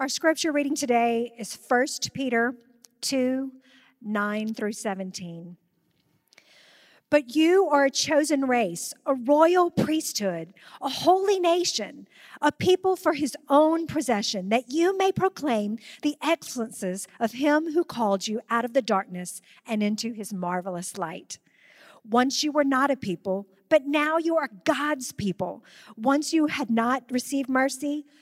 Our scripture reading today is 1 Peter 2 9 through 17. But you are a chosen race, a royal priesthood, a holy nation, a people for his own possession, that you may proclaim the excellences of him who called you out of the darkness and into his marvelous light. Once you were not a people, but now you are God's people. Once you had not received mercy,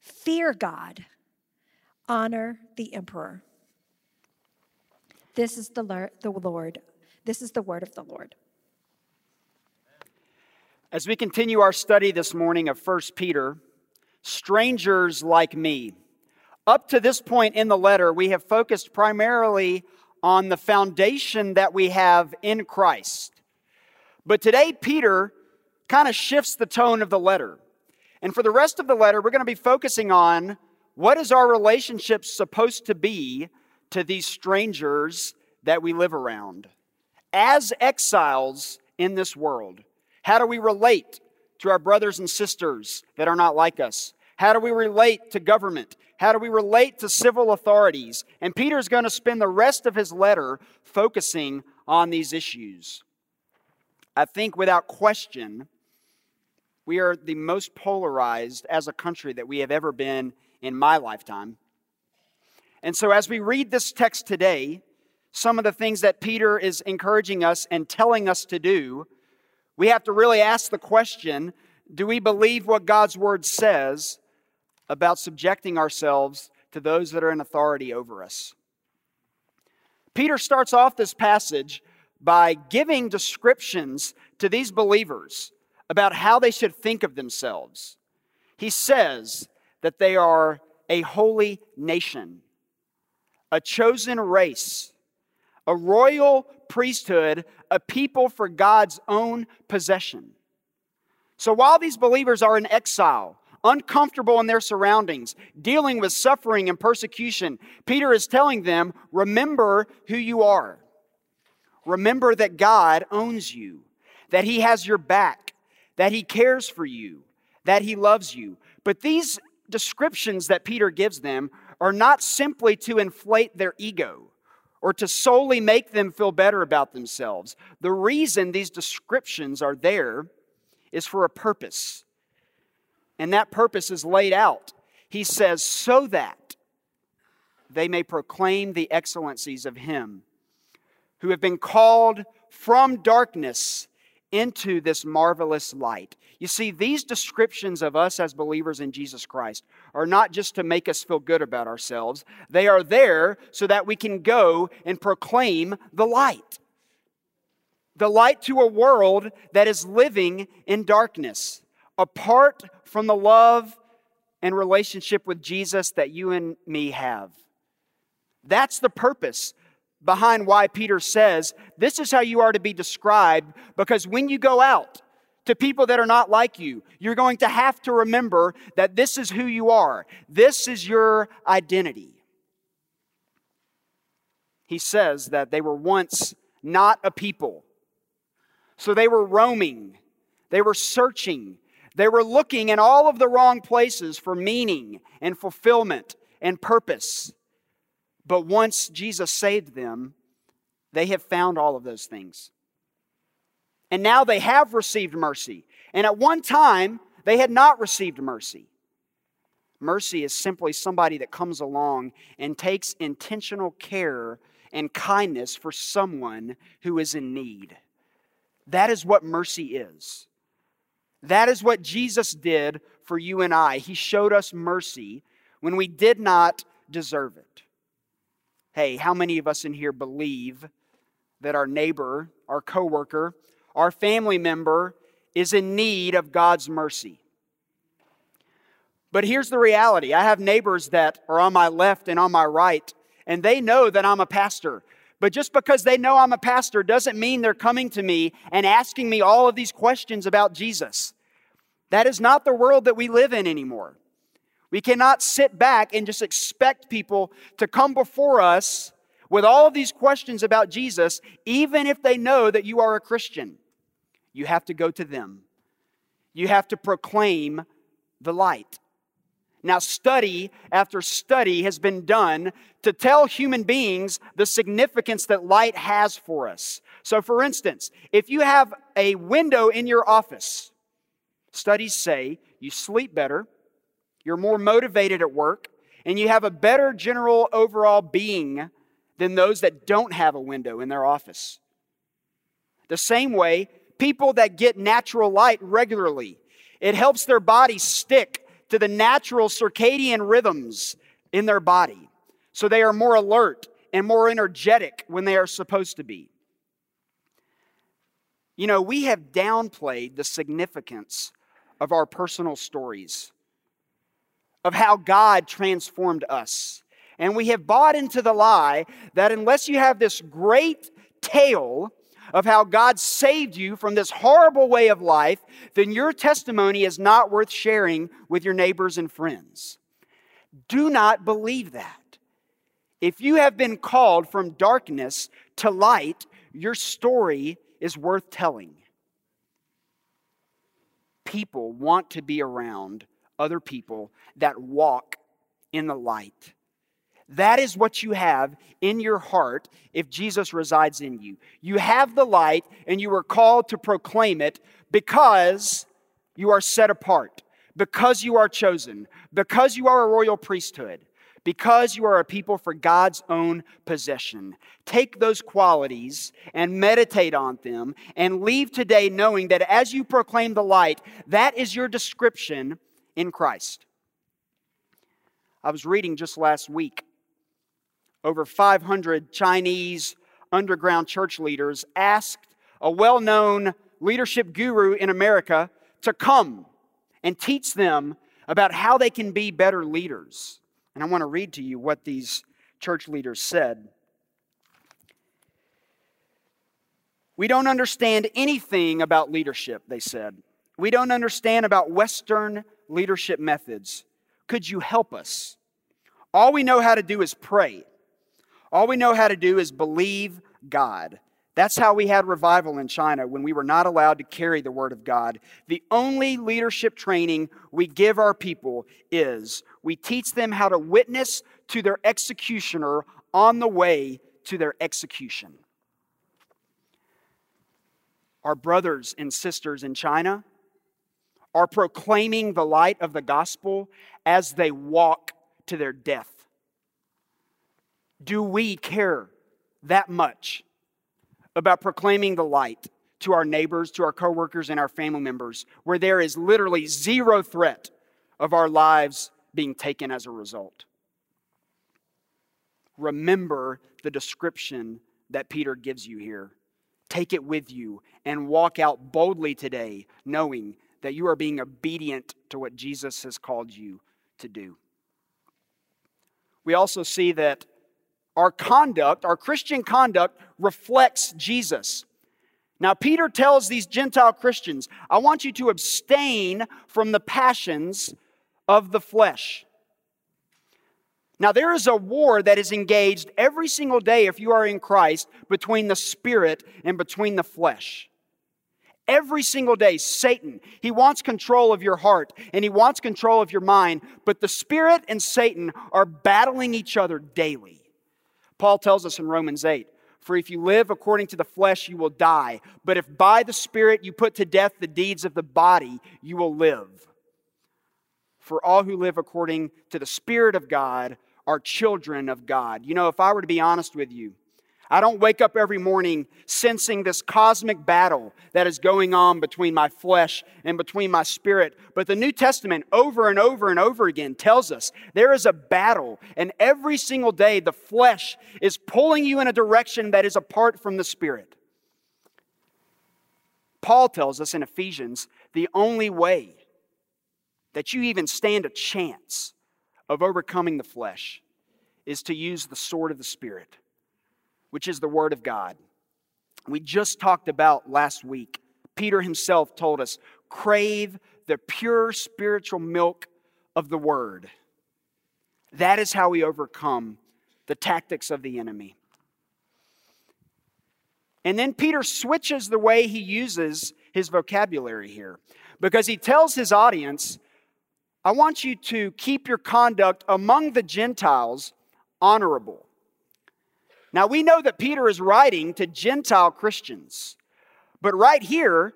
Fear God, honor the emperor. This is the, the Lord. This is the word of the Lord. As we continue our study this morning of 1 Peter, strangers like me. Up to this point in the letter, we have focused primarily on the foundation that we have in Christ. But today, Peter kind of shifts the tone of the letter. And for the rest of the letter, we're going to be focusing on what is our relationship supposed to be to these strangers that we live around. As exiles in this world, how do we relate to our brothers and sisters that are not like us? How do we relate to government? How do we relate to civil authorities? And Peter's going to spend the rest of his letter focusing on these issues. I think without question, we are the most polarized as a country that we have ever been in my lifetime. And so, as we read this text today, some of the things that Peter is encouraging us and telling us to do, we have to really ask the question do we believe what God's word says about subjecting ourselves to those that are in authority over us? Peter starts off this passage by giving descriptions to these believers about how they should think of themselves. He says that they are a holy nation, a chosen race, a royal priesthood, a people for God's own possession. So while these believers are in exile, uncomfortable in their surroundings, dealing with suffering and persecution, Peter is telling them, remember who you are. Remember that God owns you, that He has your back, that he cares for you, that he loves you. But these descriptions that Peter gives them are not simply to inflate their ego or to solely make them feel better about themselves. The reason these descriptions are there is for a purpose. And that purpose is laid out. He says, so that they may proclaim the excellencies of Him who have been called from darkness into this marvelous light. You see, these descriptions of us as believers in Jesus Christ are not just to make us feel good about ourselves, they are there so that we can go and proclaim the light. The light to a world that is living in darkness, apart from the love and relationship with Jesus that you and me have. That's the purpose behind why Peter says this is how you are to be described because when you go out to people that are not like you, you're going to have to remember that this is who you are, this is your identity. He says that they were once not a people. So they were roaming, they were searching, they were looking in all of the wrong places for meaning and fulfillment and purpose. But once Jesus saved them, they have found all of those things. And now they have received mercy. And at one time, they had not received mercy. Mercy is simply somebody that comes along and takes intentional care and kindness for someone who is in need. That is what mercy is. That is what Jesus did for you and I. He showed us mercy when we did not deserve it. Hey, how many of us in here believe that our neighbor, our coworker, our family member is in need of God's mercy? But here's the reality I have neighbors that are on my left and on my right, and they know that I'm a pastor. But just because they know I'm a pastor doesn't mean they're coming to me and asking me all of these questions about Jesus. That is not the world that we live in anymore. We cannot sit back and just expect people to come before us with all of these questions about Jesus, even if they know that you are a Christian. You have to go to them. You have to proclaim the light. Now, study after study has been done to tell human beings the significance that light has for us. So, for instance, if you have a window in your office, studies say you sleep better, you're more motivated at work, and you have a better general overall being than those that don't have a window in their office. The same way, people that get natural light regularly, it helps their body stick to the natural circadian rhythms in their body. So they are more alert and more energetic when they are supposed to be. You know, we have downplayed the significance of our personal stories, of how God transformed us. And we have bought into the lie that unless you have this great tale of how God saved you from this horrible way of life, then your testimony is not worth sharing with your neighbors and friends. Do not believe that. If you have been called from darkness to light, your story is worth telling. People want to be around other people that walk in the light. That is what you have in your heart if Jesus resides in you. You have the light and you are called to proclaim it because you are set apart, because you are chosen, because you are a royal priesthood, because you are a people for God's own possession. Take those qualities and meditate on them and leave today knowing that as you proclaim the light, that is your description in Christ. I was reading just last week over 500 Chinese underground church leaders asked a well known leadership guru in America to come and teach them about how they can be better leaders. And I want to read to you what these church leaders said. We don't understand anything about leadership, they said. We don't understand about Western leadership methods. Could you help us? All we know how to do is pray. All we know how to do is believe God. That's how we had revival in China when we were not allowed to carry the Word of God. The only leadership training we give our people is we teach them how to witness to their executioner on the way to their execution. Our brothers and sisters in China are proclaiming the light of the gospel as they walk to their death. Do we care that much about proclaiming the light to our neighbors, to our coworkers, and our family members, where there is literally zero threat of our lives being taken as a result? Remember the description that Peter gives you here. Take it with you and walk out boldly today, knowing that you are being obedient to what Jesus has called you to do. We also see that our conduct, our Christian conduct, reflects Jesus. Now, Peter tells these Gentile Christians, I want you to abstain from the passions of the flesh. Now, there is a war that is engaged every single day, if you are in Christ, between the spirit and between the flesh. Every single day, Satan, he wants control of your heart and he wants control of your mind, but the spirit and Satan are battling each other daily. Paul tells us in Romans 8 For if you live according to the flesh, you will die. But if by the Spirit you put to death the deeds of the body, you will live. For all who live according to the Spirit of God are children of God. You know, if I were to be honest with you, I don't wake up every morning sensing this cosmic battle that is going on between my flesh and between my spirit. But the New Testament, over and over and over again, tells us there is a battle, and every single day the flesh is pulling you in a direction that is apart from the spirit. Paul tells us in Ephesians the only way that you even stand a chance of overcoming the flesh is to use the sword of the Spirit which is the Word of God. We just talked about last week. Peter himself told us crave the pure spiritual milk of the Word. That is how we overcome the tactics of the enemy. And then Peter switches the way he uses his vocabulary here because he tells his audience, I want you to keep your conduct among the Gentiles honorable. Now, we know that Peter is writing to Gentile Christians, but right here,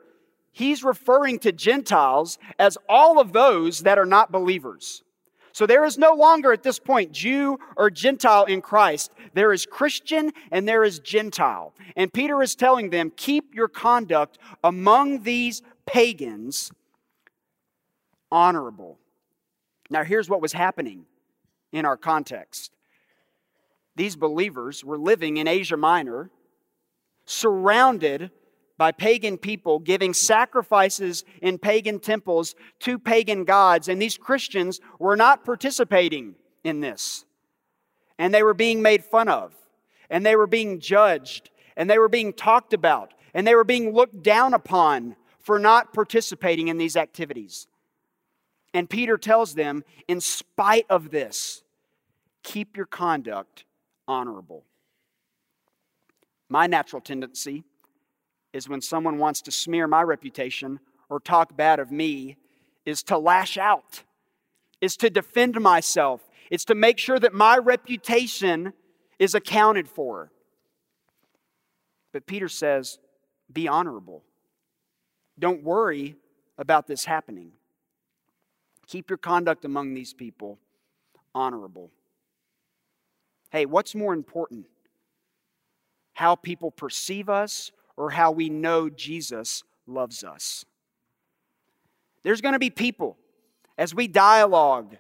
he's referring to Gentiles as all of those that are not believers. So there is no longer at this point Jew or Gentile in Christ. There is Christian and there is Gentile. And Peter is telling them, keep your conduct among these pagans honorable. Now, here's what was happening in our context these believers were living in Asia Minor, surrounded by pagan people giving sacrifices in pagan temples to pagan gods. And these Christians were not participating in this. And they were being made fun of, and they were being judged, and they were being talked about, and they were being looked down upon for not participating in these activities. And Peter tells them, in spite of this, keep your conduct honorable. My natural tendency is when someone wants to smear my reputation or talk bad of me, is to lash out, is to defend myself, it's to make sure that my reputation is accounted for. But Peter says, be honorable. Don't worry about this happening. Keep your conduct among these people honorable. Hey, what's more important? How people perceive us or how we know Jesus loves us? There's going to be people as we dialogue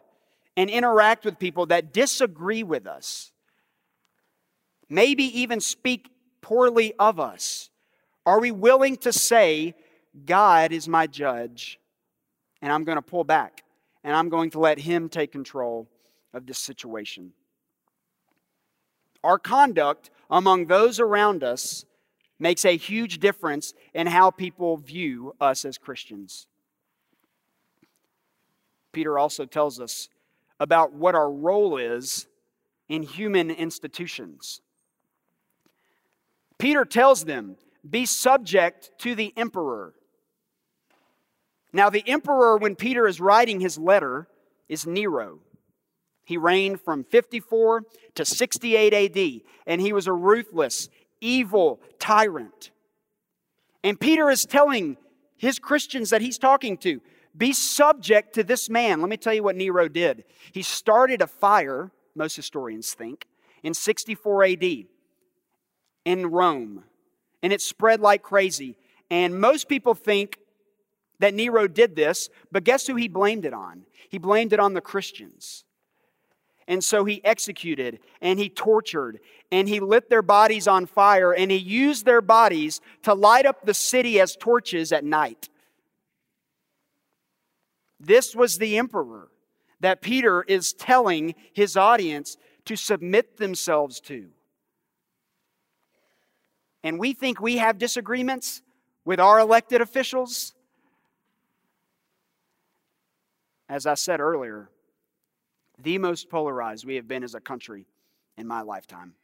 and interact with people that disagree with us, maybe even speak poorly of us. Are we willing to say, God is my judge, and I'm going to pull back, and I'm going to let Him take control of this situation? Our conduct among those around us makes a huge difference in how people view us as Christians. Peter also tells us about what our role is in human institutions. Peter tells them, Be subject to the emperor. Now, the emperor, when Peter is writing his letter, is Nero. He reigned from 54 to 68 AD, and he was a ruthless, evil tyrant. And Peter is telling his Christians that he's talking to be subject to this man. Let me tell you what Nero did. He started a fire, most historians think, in 64 AD in Rome, and it spread like crazy. And most people think that Nero did this, but guess who he blamed it on? He blamed it on the Christians. And so he executed and he tortured and he lit their bodies on fire and he used their bodies to light up the city as torches at night. This was the emperor that Peter is telling his audience to submit themselves to. And we think we have disagreements with our elected officials. As I said earlier, the most polarized we have been as a country in my lifetime.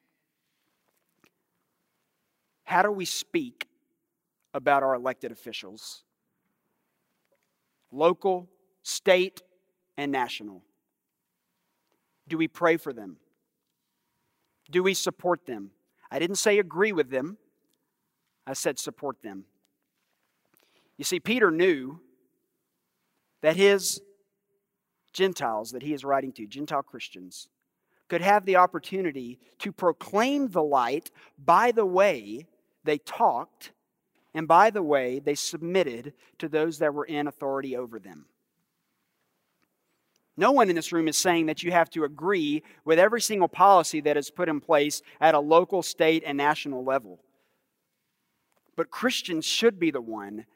How do we speak about our elected officials? Local, state, and national. Do we pray for them? Do we support them? I didn't say agree with them, I said support them. You see, Peter knew that his Gentiles that he is writing to, Gentile Christians, could have the opportunity to proclaim the light by the way they talked and by the way they submitted to those that were in authority over them. No one in this room is saying that you have to agree with every single policy that is put in place at a local, state, and national level. But Christians should be the one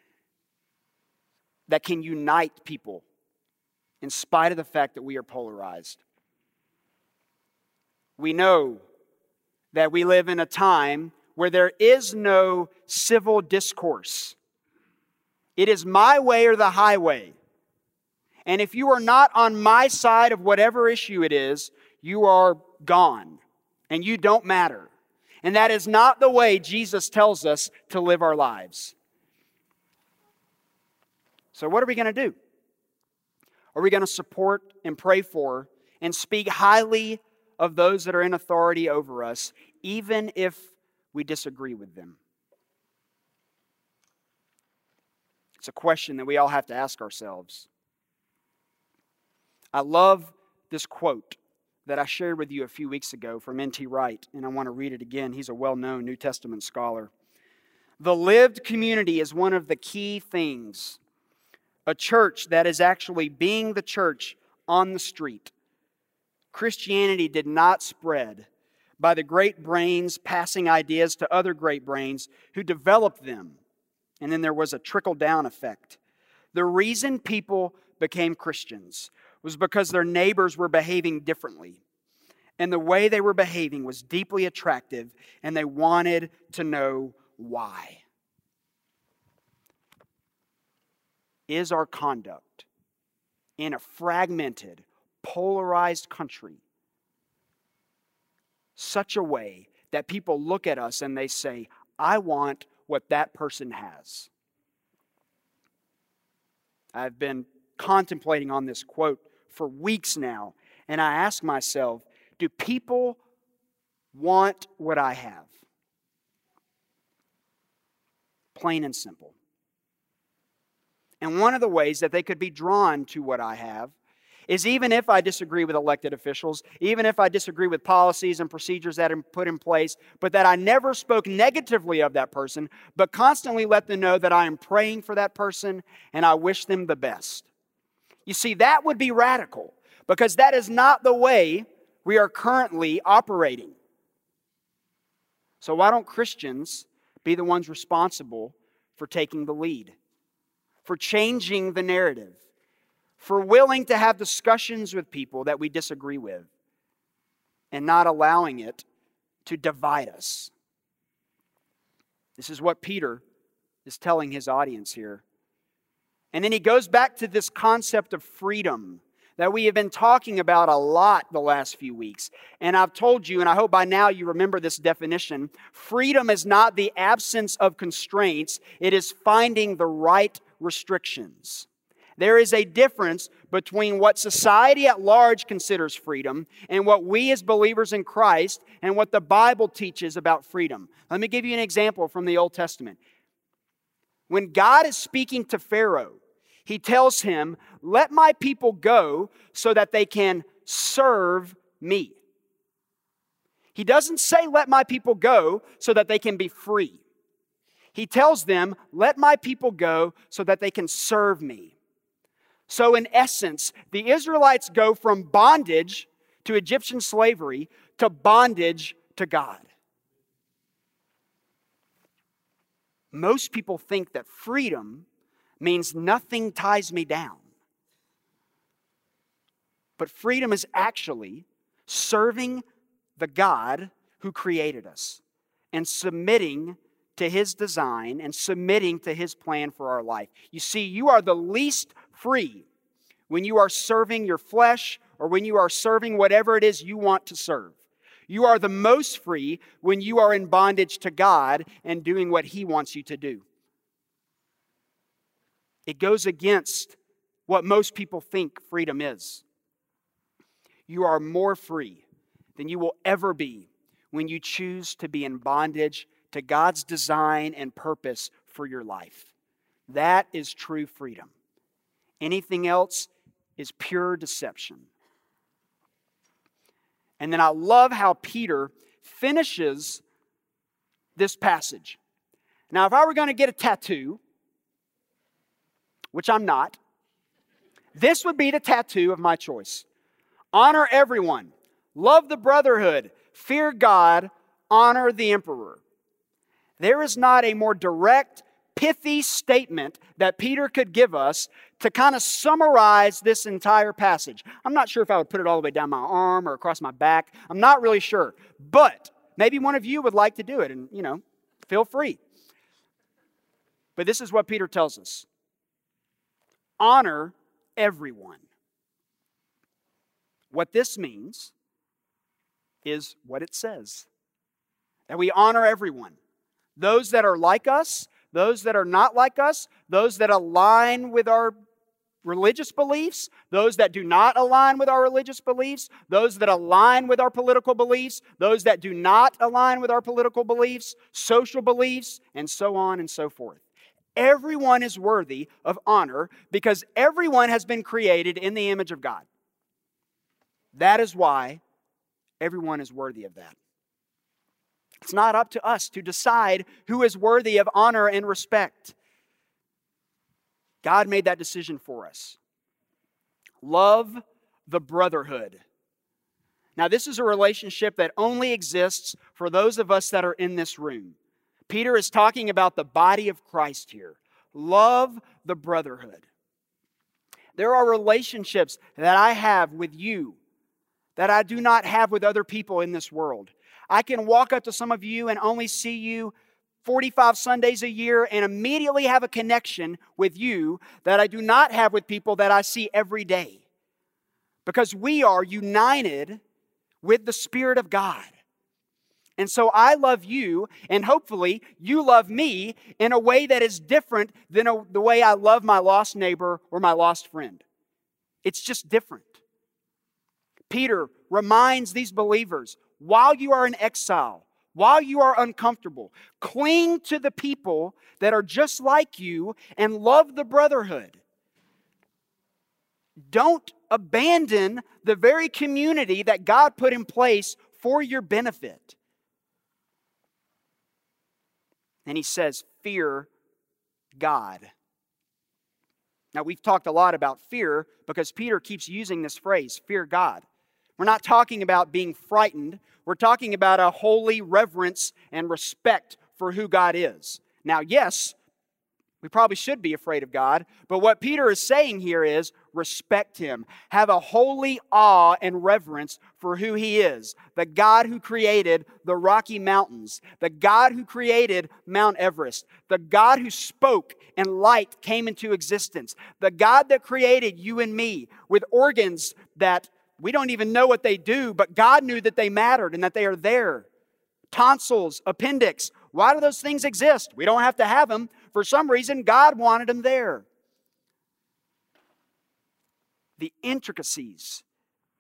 that can unite people in spite of the fact that we are polarized. We know that we live in a time where there is no civil discourse. It is my way or the highway. And if you are not on my side of whatever issue it is, you are gone and you don't matter. And that is not the way Jesus tells us to live our lives. So, what are we going to do? Are we going to support and pray for and speak highly of those that are in authority over us, even if we disagree with them? It's a question that we all have to ask ourselves. I love this quote that I shared with you a few weeks ago from N.T. Wright, and I want to read it again. He's a well known New Testament scholar. The lived community is one of the key things. A church that is actually being the church on the street. Christianity did not spread by the great brains passing ideas to other great brains who developed them. And then there was a trickle down effect. The reason people became Christians was because their neighbors were behaving differently. And the way they were behaving was deeply attractive, and they wanted to know why. Is our conduct in a fragmented, polarized country such a way that people look at us and they say, I want what that person has? I've been contemplating on this quote for weeks now, and I ask myself, do people want what I have? Plain and simple. And one of the ways that they could be drawn to what I have is even if I disagree with elected officials, even if I disagree with policies and procedures that are put in place, but that I never spoke negatively of that person, but constantly let them know that I am praying for that person and I wish them the best. You see, that would be radical because that is not the way we are currently operating. So, why don't Christians be the ones responsible for taking the lead, for changing the narrative, for willing to have discussions with people that we disagree with, and not allowing it to divide us? This is what Peter is telling his audience here. And then he goes back to this concept of freedom that we have been talking about a lot the last few weeks. And I've told you, and I hope by now you remember this definition freedom is not the absence of constraints, it is finding the right restrictions. There is a difference between what society at large considers freedom and what we as believers in Christ and what the Bible teaches about freedom. Let me give you an example from the Old Testament. When God is speaking to Pharaoh, he tells him, Let my people go so that they can serve me. He doesn't say, Let my people go so that they can be free. He tells them, Let my people go so that they can serve me. So, in essence, the Israelites go from bondage to Egyptian slavery to bondage to God. Most people think that freedom means nothing ties me down. But freedom is actually serving the God who created us and submitting to his design and submitting to his plan for our life. You see, you are the least free when you are serving your flesh or when you are serving whatever it is you want to serve. You are the most free when you are in bondage to God and doing what he wants you to do. It goes against what most people think freedom is. You are more free than you will ever be when you choose to be in bondage to God's design and purpose for your life. That is true freedom. Anything else is pure deception. And then I love how Peter finishes this passage. Now, if I were going to get a tattoo, which I'm not, this would be the tattoo of my choice. Honor everyone, love the brotherhood, fear God, honor the emperor. There is not a more direct, pithy statement that Peter could give us to kind of summarize this entire passage. I'm not sure if I would put it all the way down my arm or across my back. I'm not really sure. But maybe one of you would like to do it, and, you know, feel free. But this is what Peter tells us honor everyone. What this means is what it says that we honor everyone. Those that are like us, those that are not like us, those that align with our religious beliefs, those that do not align with our religious beliefs, those that align with our political beliefs, those that do not align with our political beliefs, social beliefs, and so on and so forth. Everyone is worthy of honor because everyone has been created in the image of God. That is why everyone is worthy of that. It's not up to us to decide who is worthy of honor and respect. God made that decision for us. Love the brotherhood. Now, this is a relationship that only exists for those of us that are in this room. Peter is talking about the body of Christ here. Love the brotherhood. There are relationships that I have with you that I do not have with other people in this world. I can walk up to some of you and only see you 45 Sundays a year and immediately have a connection with you that I do not have with people that I see every day. Because we are united with the Spirit of God. And so I love you, and hopefully you love me in a way that is different than a, the way I love my lost neighbor or my lost friend. It's just different. Peter reminds these believers while you are in exile, while you are uncomfortable, cling to the people that are just like you and love the brotherhood. Don't abandon the very community that God put in place for your benefit. And he says, Fear God. Now, we've talked a lot about fear because Peter keeps using this phrase, fear God. We're not talking about being frightened. We're talking about a holy reverence and respect for who God is. Now, yes, we probably should be afraid of God, but what Peter is saying here is respect him. Have a holy awe and reverence for who he is the God who created the Rocky Mountains, the God who created Mount Everest, the God who spoke and light came into existence, the God that created you and me with organs that we don't even know what they do, but God knew that they mattered and that they are there. Tonsils, appendix, why do those things exist? We don't have to have them. For some reason, God wanted them there. The intricacies,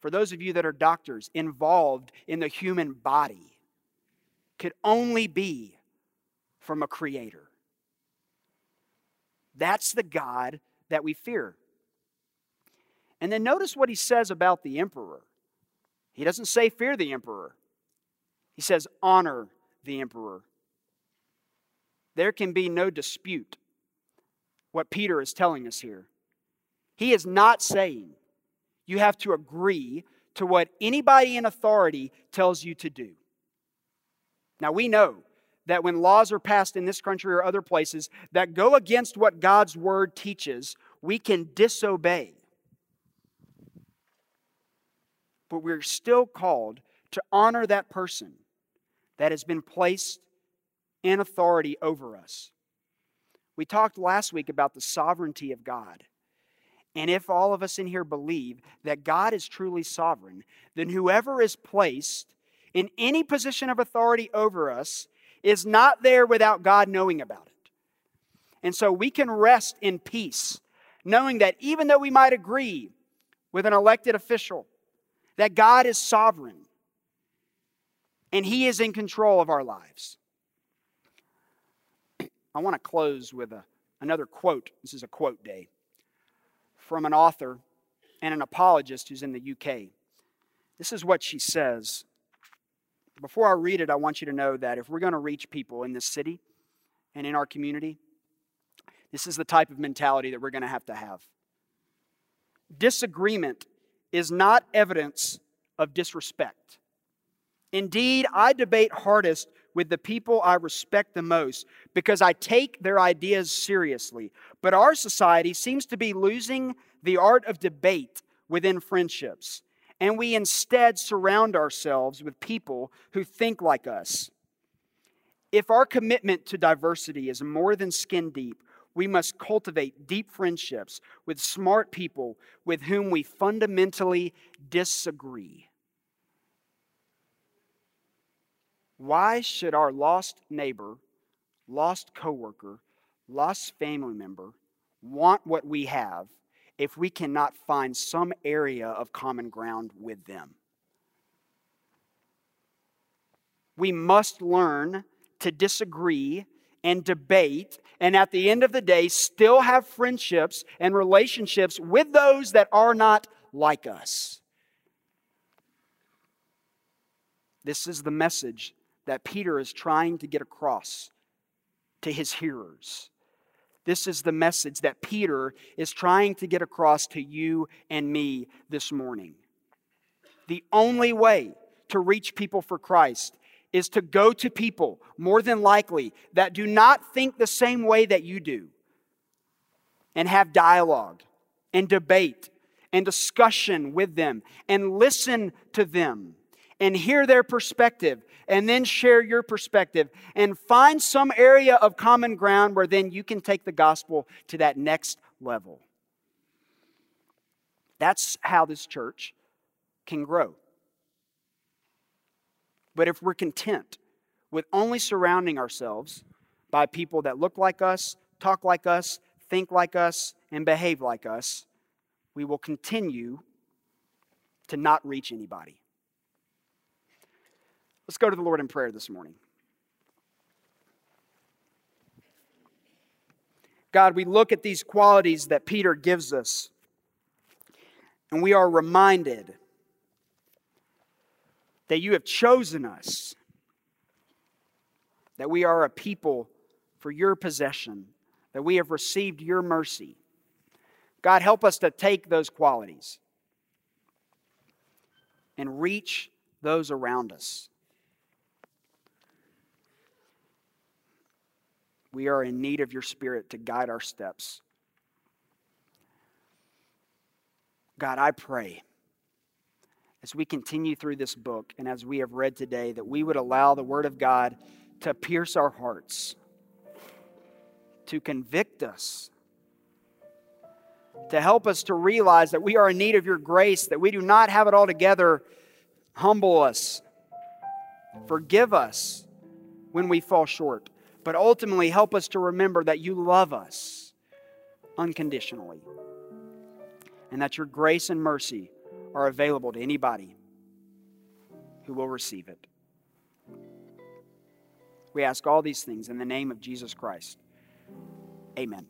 for those of you that are doctors, involved in the human body could only be from a creator. That's the God that we fear. And then notice what he says about the emperor. He doesn't say fear the emperor, he says honor the emperor. There can be no dispute what Peter is telling us here. He is not saying you have to agree to what anybody in authority tells you to do. Now, we know that when laws are passed in this country or other places that go against what God's word teaches, we can disobey. But we're still called to honor that person that has been placed in authority over us. We talked last week about the sovereignty of God. And if all of us in here believe that God is truly sovereign, then whoever is placed in any position of authority over us is not there without God knowing about it. And so we can rest in peace, knowing that even though we might agree with an elected official, that God is sovereign and He is in control of our lives. I want to close with a, another quote. This is a quote day from an author and an apologist who's in the UK. This is what she says. Before I read it, I want you to know that if we're going to reach people in this city and in our community, this is the type of mentality that we're going to have to have. Disagreement is not evidence of disrespect. Indeed, I debate hardest with the people I respect the most because I take their ideas seriously. But our society seems to be losing the art of debate within friendships, and we instead surround ourselves with people who think like us. If our commitment to diversity is more than skin deep, we must cultivate deep friendships with smart people with whom we fundamentally disagree. Why should our lost neighbor, lost coworker, lost family member want what we have if we cannot find some area of common ground with them? We must learn to disagree and debate, and at the end of the day, still have friendships and relationships with those that are not like us. This is the message that Peter is trying to get across to his hearers. This is the message that Peter is trying to get across to you and me this morning. The only way to reach people for Christ is to go to people, more than likely, that do not think the same way that you do, and have dialogue and debate and discussion with them and listen to them and hear their perspective and then share your perspective and find some area of common ground where then you can take the gospel to that next level. That's how this church can grow. But if we're content with only surrounding ourselves by people that look like us, talk like us, think like us, and behave like us, we will continue to not reach anybody. Let's go to the Lord in prayer this morning. God, we look at these qualities that Peter gives us, and we are reminded that you have chosen us, that we are a people for your possession, that we have received your mercy. God, help us to take those qualities and reach those around us. We are in need of your Spirit to guide our steps. God, I pray as we continue through this book and as we have read today that we would allow the Word of God to pierce our hearts, to convict us, to help us to realize that we are in need of your grace, that we do not have it all together. Humble us, forgive us when we fall short but ultimately help us to remember that you love us unconditionally and that your grace and mercy are available to anybody who will receive it. We ask all these things in the name of Jesus Christ. Amen.